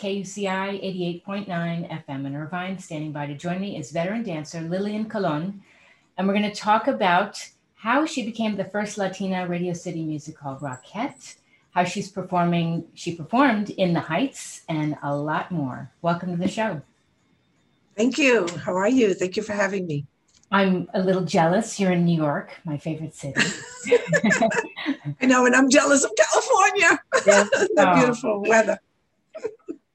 KUCI 88.9 FM in Irvine. Standing by to join me is veteran dancer Lillian Colon. And we're going to talk about how she became the first Latina Radio City music hall Rockette, how she's performing, she performed in the Heights, and a lot more. Welcome to the show. Thank you. How are you? Thank you for having me. I'm a little jealous. You're in New York, my favorite city. I know, and I'm jealous of California. Yeah. the oh. beautiful weather.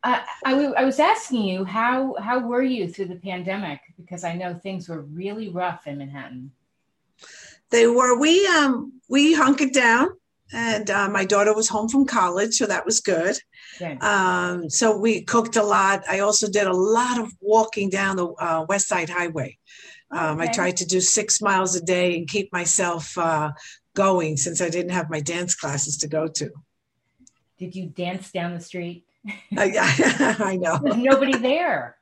I, I, I was asking you how how were you through the pandemic because I know things were really rough in Manhattan. They were. We um we hunkered down, and uh, my daughter was home from college, so that was good. Okay. Um, so we cooked a lot. I also did a lot of walking down the uh, West Side Highway. Um, okay. I tried to do six miles a day and keep myself uh, going since I didn't have my dance classes to go to. Did you dance down the street? I, I know. There's nobody there.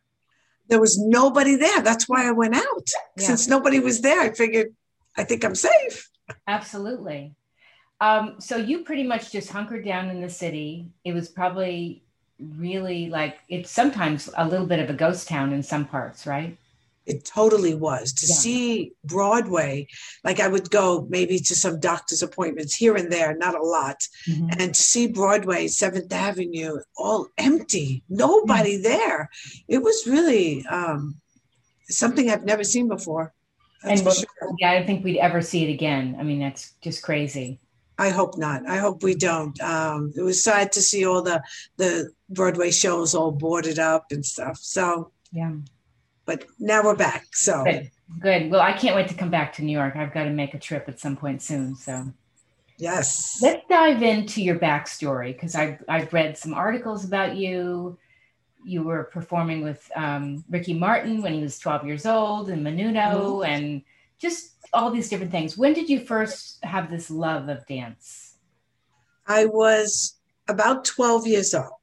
There was nobody there. That's why I went out. Yeah. Since nobody was there, I figured I think I'm safe. Absolutely. Um, so you pretty much just hunkered down in the city. It was probably really like it's sometimes a little bit of a ghost town in some parts, right? It totally was to yeah. see Broadway. Like I would go maybe to some doctor's appointments here and there, not a lot, mm-hmm. and to see Broadway, Seventh Avenue, all empty, nobody mm-hmm. there. It was really um, something I've never seen before. and sure. yeah, I don't think we'd ever see it again. I mean, that's just crazy. I hope not. I hope we don't. Um, it was sad to see all the the Broadway shows all boarded up and stuff. So yeah, but now we're back. So good. good. Well, I can't wait to come back to New York. I've got to make a trip at some point soon. So yes, let's dive into your backstory because I've I've read some articles about you. You were performing with um, Ricky Martin when he was 12 years old, and Menudo, mm-hmm. and just all these different things. When did you first have this love of dance? I was about 12 years old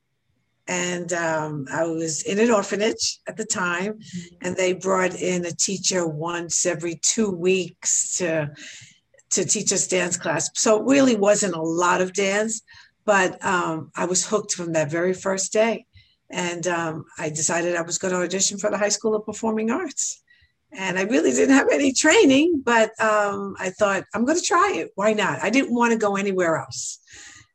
and um, I was in an orphanage at the time, mm-hmm. and they brought in a teacher once every two weeks to to teach us dance class. So it really wasn't a lot of dance, but um, I was hooked from that very first day, and um, I decided I was going to audition for the High School of Performing Arts. And I really didn't have any training, but um, I thought I'm going to try it. Why not? I didn't want to go anywhere else.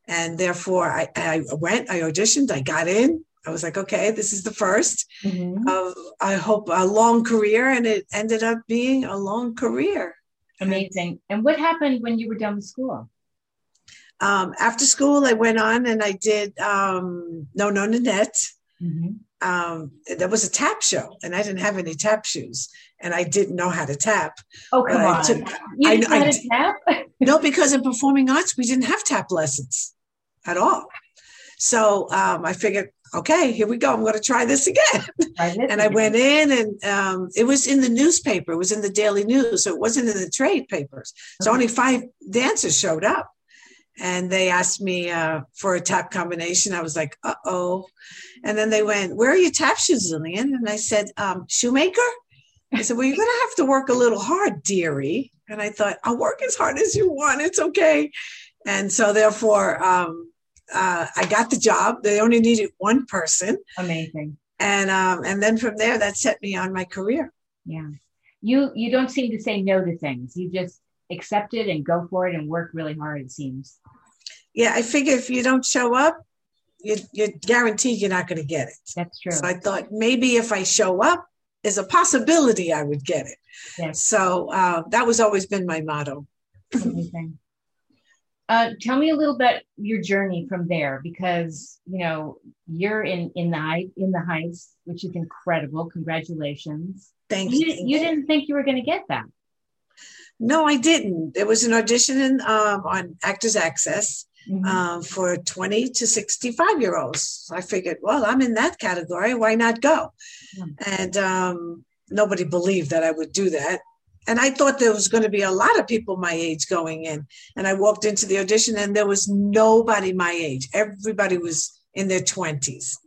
And therefore, I, I went, I auditioned, I got in. I was like, okay, this is the 1st mm-hmm. of, I hope, a long career. And it ended up being a long career. Amazing. And what happened when you were done with school? Um, after school, I went on and I did um, No No Nanette. Mm-hmm. Um, there was a tap show, and I didn't have any tap shoes, and I didn't know how to tap. Oh come on! Took, you didn't I, know how to tap? no, because in performing arts, we didn't have tap lessons at all. So um, I figured, okay, here we go. I'm going to try this again. and I went in, and um, it was in the newspaper. It was in the Daily News. So it wasn't in the trade papers. So only five dancers showed up. And they asked me uh, for a tap combination. I was like, uh oh. And then they went, Where are your tap shoes, Lillian? And I said, um, Shoemaker? I said, Well, you're going to have to work a little hard, dearie. And I thought, I'll work as hard as you want. It's okay. And so, therefore, um, uh, I got the job. They only needed one person. Amazing. And um, and then from there, that set me on my career. Yeah, you you don't seem to say no to things. You just accept it and go for it and work really hard. It seems. Yeah, I figure if you don't show up, you, you're guaranteed you're not going to get it. That's true. So I thought maybe if I show up, there's a possibility I would get it. Yes. So uh, that was always been my motto. Amazing. Uh, tell me a little bit your journey from there, because you know you're in in the height in the heights, which is incredible. Congratulations! Thank you. You, you didn't think you were going to get that. No, I didn't. There was an audition in, um, on Actors Access mm-hmm. um, for 20 to 65 year olds. So I figured, well, I'm in that category. Why not go? Mm-hmm. And um, nobody believed that I would do that and I thought there was going to be a lot of people my age going in. And I walked into the audition and there was nobody my age. Everybody was in their 20s.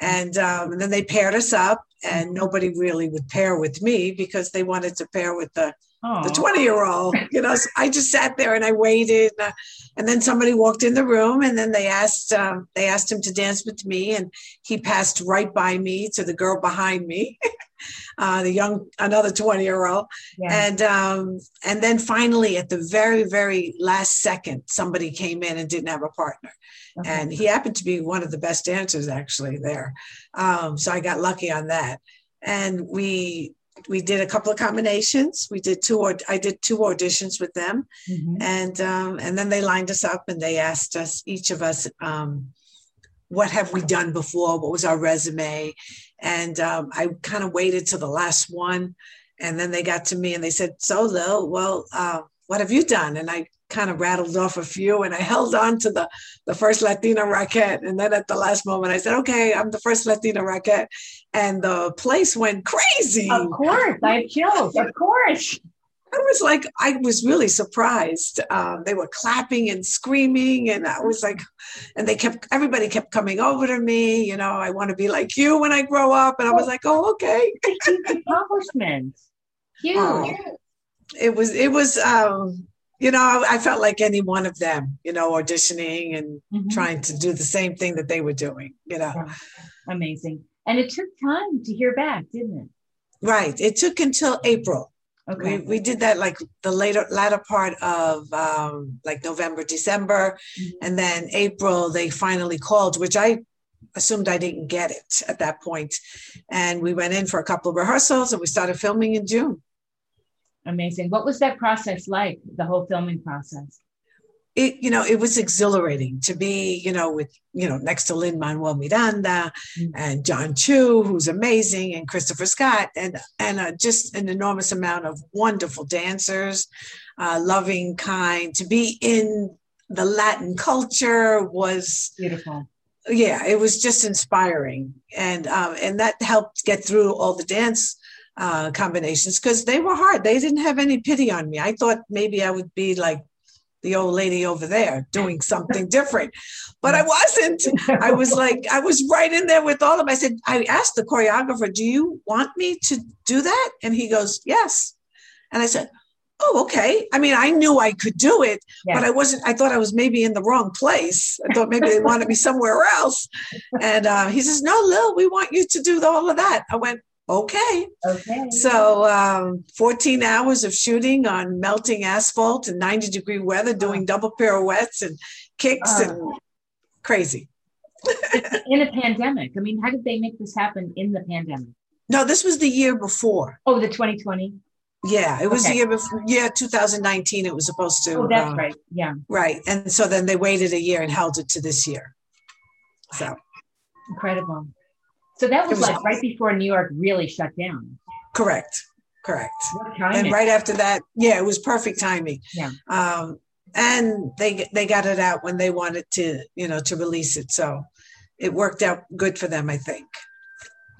And, um, and then they paired us up, and nobody really would pair with me because they wanted to pair with the the 20 year old. You know, so I just sat there and I waited. Uh, and then somebody walked in the room and then they asked, uh, they asked him to dance with me. And he passed right by me to the girl behind me, uh, the young, another 20 year old. Yeah. And, um, and then finally at the very, very last second, somebody came in and didn't have a partner. Okay. And he happened to be one of the best dancers actually there. Um, so I got lucky on that. And we we did a couple of combinations. We did two or I did two auditions with them, mm-hmm. and um, and then they lined us up and they asked us each of us um, what have we done before, what was our resume, and um, I kind of waited to the last one, and then they got to me and they said, "So Lil, well, uh, what have you done?" And I kind of rattled off a few and I held on to the, the first Latina Rockette. And then at the last moment, I said, okay, I'm the first Latina Rockette. And the place went crazy. Of course, I chills. Of course. I was like, I was really surprised. Um, they were clapping and screaming, and I was like, and they kept, everybody kept coming over to me. You know, I want to be like you when I grow up, and I was like, oh, okay. Accomplishments, huge. Um, it was, it was, um, you know, I felt like any one of them, you know, auditioning and mm-hmm. trying to do the same thing that they were doing, you know. Yeah. Amazing. And it took time to hear back, didn't it? Right. It took until April. Okay. We, we did that like the later latter part of um, like November, December, mm-hmm. and then April they finally called, which I assumed I didn't get it at that point. And we went in for a couple of rehearsals and we started filming in June. Amazing. What was that process like, the whole filming process? It, you know, it was exhilarating to be, you know, with, you know, next to Lin Manuel Miranda mm-hmm. and Jon Chu, who's amazing, and Christopher Scott, and and uh, just an enormous amount of wonderful dancers, uh, loving, kind. To be in the Latin culture was beautiful. Yeah, it was just inspiring, and um, and that helped get through all the dance uh, combinations because they were hard. They didn't have any pity on me. I thought maybe I would be like the old lady over there doing something different, but I wasn't. I was like, I was right in there with all of them. I said, I asked the choreographer, Do you want me to do that? And he goes, Yes. And I said, Oh, okay. I mean, I knew I could do it, yeah. but I wasn't, I thought I was maybe in the wrong place. I thought maybe they wanted me somewhere else. And uh, he says, No, Lil, we want you to do all of that. I went, Okay. Okay. So um, 14 hours of shooting on melting asphalt and 90 degree weather, doing double pirouettes and kicks and crazy. in a pandemic. I mean, how did they make this happen in the pandemic? No, this was the year before. Oh, the 2020? Yeah, it was okay. the year before. Yeah, 2019. It was supposed to. Oh, that's uh, right. Yeah. Right, and so then they waited a year and held it to this year. So incredible. So that was, was like right before New York really shut down. Correct. Correct. And right after that, yeah, it was perfect timing. Yeah. Um, and they they got it out when they wanted to, you know, to release it. So it worked out good for them, I think.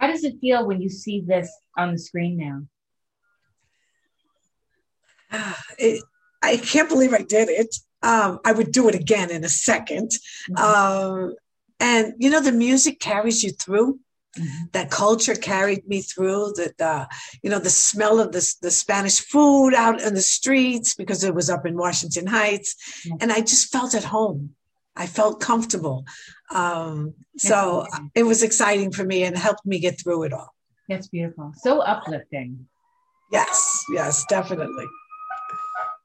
How does it feel when you see this on the screen now? It, I can't believe I did it. Um, I would do it again in a 2nd mm-hmm. um, and you know, the music carries you through. Mm-hmm. That culture carried me through. That uh, you know the smell of the the Spanish food out in the streets because it was up in Washington Heights, mm-hmm. and I just felt at home. I felt comfortable. Um, so it was exciting for me and helped me get through it all. That's beautiful. So uplifting. Yes, yes, definitely.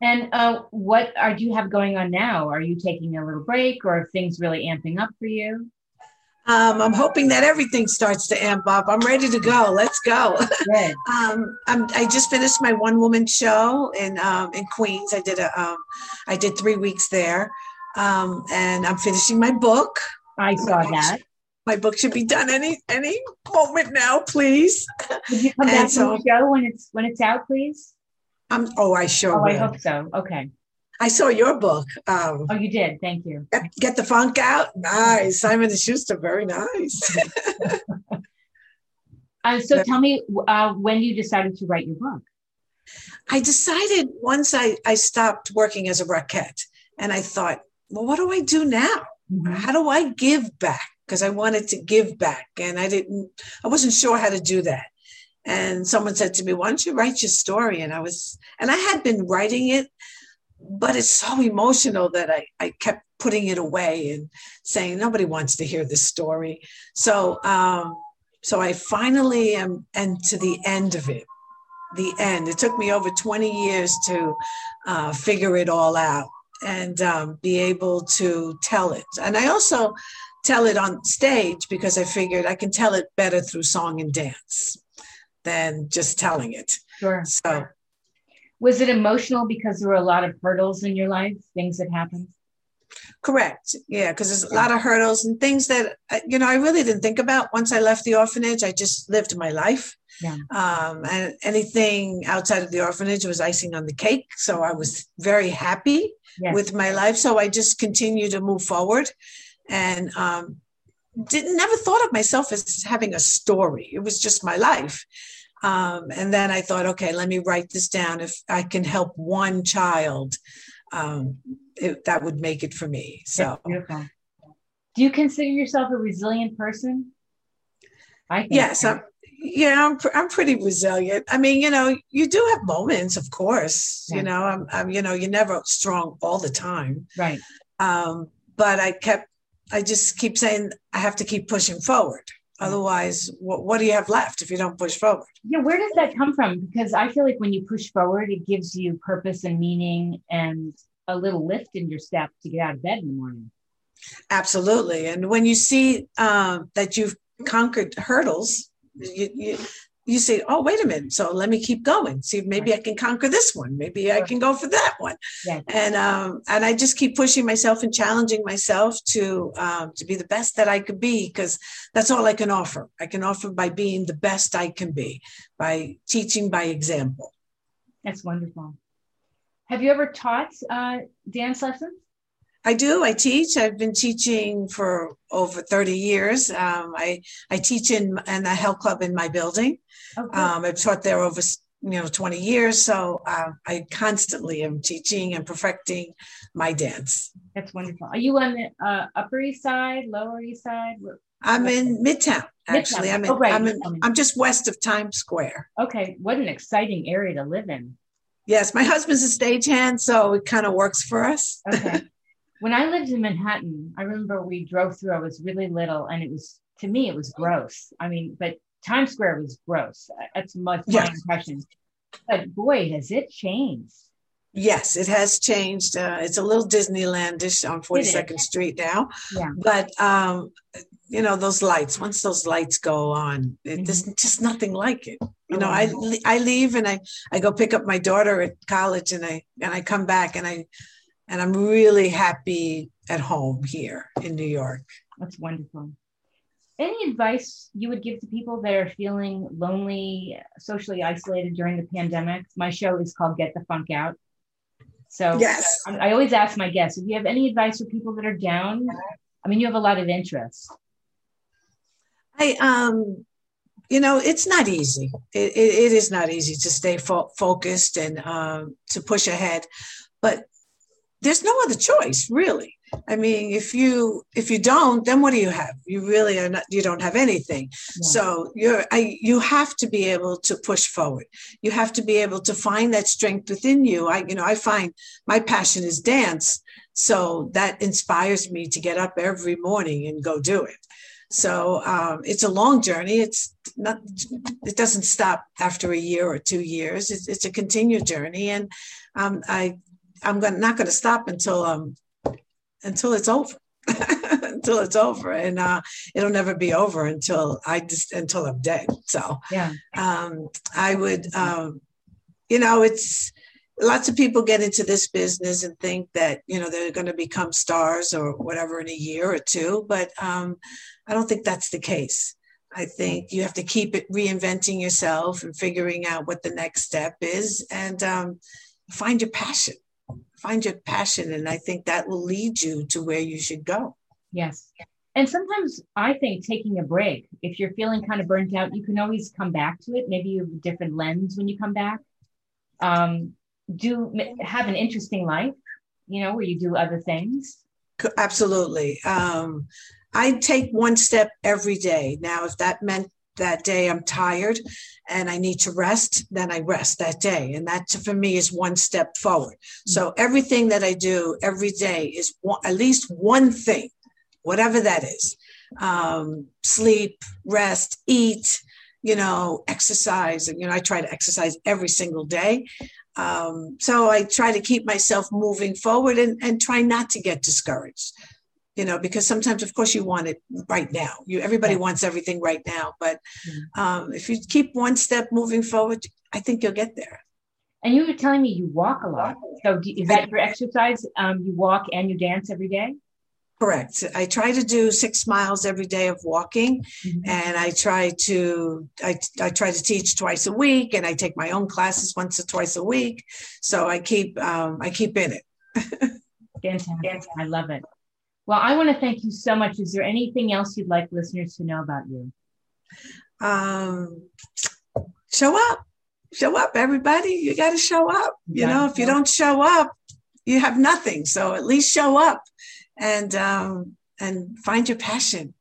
And uh, what are do you have going on now? Are you taking a little break, or are things really amping up for you? Um, I'm hoping that everything starts to amp up. I'm ready to go. Let's go. um, i just finished my one woman show in um, in Queens. I did a um, I did three weeks there, um, and I'm finishing my book. I saw my, that. My book should be done any any moment now, please. Would you come back so, to the show when it's when it's out, please? Um, oh, I sure. Oh, will. I hope so. Okay. I saw your book. Um, oh, you did. Thank you. Get, get the funk out. Nice. Simon and Schuster. Very nice. uh, so tell me uh, when you decided to write your book. I decided once I, I stopped working as a Rockette and I thought, well, what do I do now? Mm-hmm. How do I give back? Because I wanted to give back and I didn't, I wasn't sure how to do that. and someone said to me, "Why don't you write your story?" And I was, and I had been writing it, but it's so emotional that I I kept putting it away and saying nobody wants to hear this story. So um, so I finally am and to the end of it, the end. It took me over 20 years to uh, figure it all out and um, be able to tell it. And I also tell it on stage because I figured I can tell it better through song and dance than just telling it. Sure. So, was it emotional because there were a lot of hurdles in your life, things that happened? Correct. Yeah, because there's a lot of hurdles and things that uh, you know I really didn't think about once I left the orphanage. I just lived my life. Yeah. Um, and anything outside of the orphanage was icing on the cake. So I was very happy yes. with my life. So I just continued to move forward, and um, didn't never thought of myself as having a story. It was just my life. Um, and then I thought, okay, let me write this down. If I can help one child, um, it, that would make it for me. So, do you consider yourself a resilient person? I yes, I'm, yeah, I'm, I'm pretty resilient. I mean, you know, you do have moments, of course. Yeah. You know, I'm, I'm, you know, you're never strong all the time. Right. Um, but I kept I just keep saying I have to keep pushing forward. Otherwise, what, what do you have left if you don't push forward? Yeah, where does that come from? Because I feel like when you push forward, it gives you purpose and meaning and a little lift in your step to get out of bed in the morning. Absolutely. And when you see uh, that you've conquered hurdles, you, you, you say, oh, wait a minute. So let me keep going. See, maybe I can conquer this one. Maybe I can go for that one. Yeah. And um, and I just keep pushing myself and challenging myself to um, to be the best that I could be because that's all I can offer. I can offer by being the best I can be, by teaching by example. That's wonderful. Have you ever taught uh, dance lessons? I do. I teach. I've been teaching for over 30 years. Um, I, I teach in, in a health club in my building. Okay. Um, I've taught there over you know 20 years. So uh, I constantly am teaching and perfecting my dance. That's wonderful. Are you on the uh, Upper East Side, Lower East Side? I'm in Midtown. Actually, Midtown. I'm in, oh, right. I'm, in, I'm just west of Times Square. Okay, what an exciting area to live in. Yes, my husband's a stagehand, so it kind of works for us. Okay. when I lived in Manhattan, I remember we drove through. I was really little, and it was to me it was gross. I mean, but Times Square was gross. That's my, yes. impression. But boy, has it changed. Yes, it has changed. Uh, it's a little Disneylandish on 42nd Street now. Yeah. But, um, you know, those lights, once those lights go on, it, mm-hmm. there's just nothing like it. You know, I, oh. I leave and I, I go pick up my daughter at college and I, and I come back and I, and I'm really happy at home here in New York. That's wonderful. Any advice you would give to people that are feeling lonely, socially isolated during the pandemic? My show is called Get the Funk Out. So yes, I always ask my guests if you have any advice for people that are down. I mean, you have a lot of interests. I um, you know, it's not easy. It, it, it is not easy to stay fo- focused and um, to push ahead, but there's no other choice really. I mean if you if you don't then what do you have? You really are not you don't have anything. Yeah. so you're I, you have to be able to push forward. You have to be able to find that strength within you. I you know i find my passion is dance. So that inspires me to get up every morning and go do it. So um, it's a long journey. It's not it doesn't stop after a year or two years. It's, it's a continued journey. And um, i I'm going, not going to stop until um until it's over. until it's over and uh, it'll never be over until i just until i'm dead so. Yeah. Um, i would um, you know it's lots of people get into this business and think that you know they're going to become stars or whatever in a year or two but um, i don't think that's the case. I think you have to keep it reinventing yourself and figuring out what the next step is and um, find your passion find your passion and i think that will lead you to where you should go. Yes. And sometimes i think taking a break if you're feeling kind of burnt out you can always come back to it. Maybe you have a different lens when you come back. Um, do have an interesting life you know where you do other things. Absolutely. Um, i take one step every day. Now if that meant that day I'm tired and I need to rest, then I rest that day. And that for me is one step forward. So everything that I do every day is one, at least one thing, whatever that is um, sleep, rest, eat, you know, exercise. And, you know, I try to exercise every single day. Um, so I try to keep myself moving forward and, and try not to get discouraged you know because sometimes of course you want it right now. You everybody wants everything right now but um, if you keep one step moving forward i think you'll get there. And you were telling me you walk a lot. So do, is that your exercise? Um, you walk and you dance every day? Correct. I try to do six miles every day of walking mm-hmm. and i try to I, I try to teach twice a week and i take my own classes once or twice a week. So i keep um, i keep in it. Fantastic i love it well, I want to thank you so much. Is there anything else you'd like listeners to know about you? Um, show up, show up, everybody. You got to show up. You know, if you don't show up, you have nothing. So at least show up and um, and find your passion.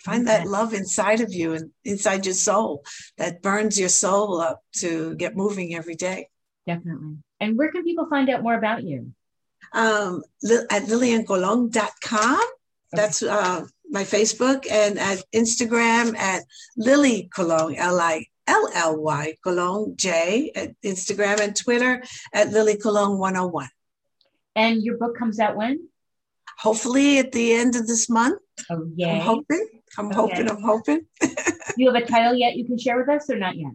Find that love inside of you and inside your soul that burns your soul up to get moving every day. Definitely. And where can people find out more about you? Um, at lilliancolon.com. That's uh, my Facebook and at Instagram at Lily Colon, L I L L Y Colon J at Instagram and Twitter at Lily Colon 101. And your book comes out when? Hopefully at the end of this month. Oh, yeah. I'm hoping. I'm okay. hoping. I'm hoping. you have a title yet you can share with us or not yet?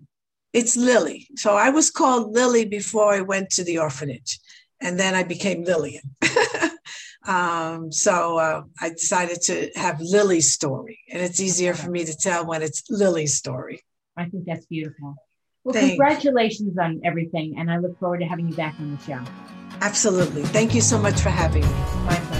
It's Lily. So I was called Lily before I went to the orphanage and then I became Lillian. um, so uh, I decided to have Lily's story, and it's easier for me to tell when it's Lily's story. I think that's beautiful. Well, Thanks. congratulations on everything, and I look forward to having you back on the show. Absolutely. Thank you so much for having me. My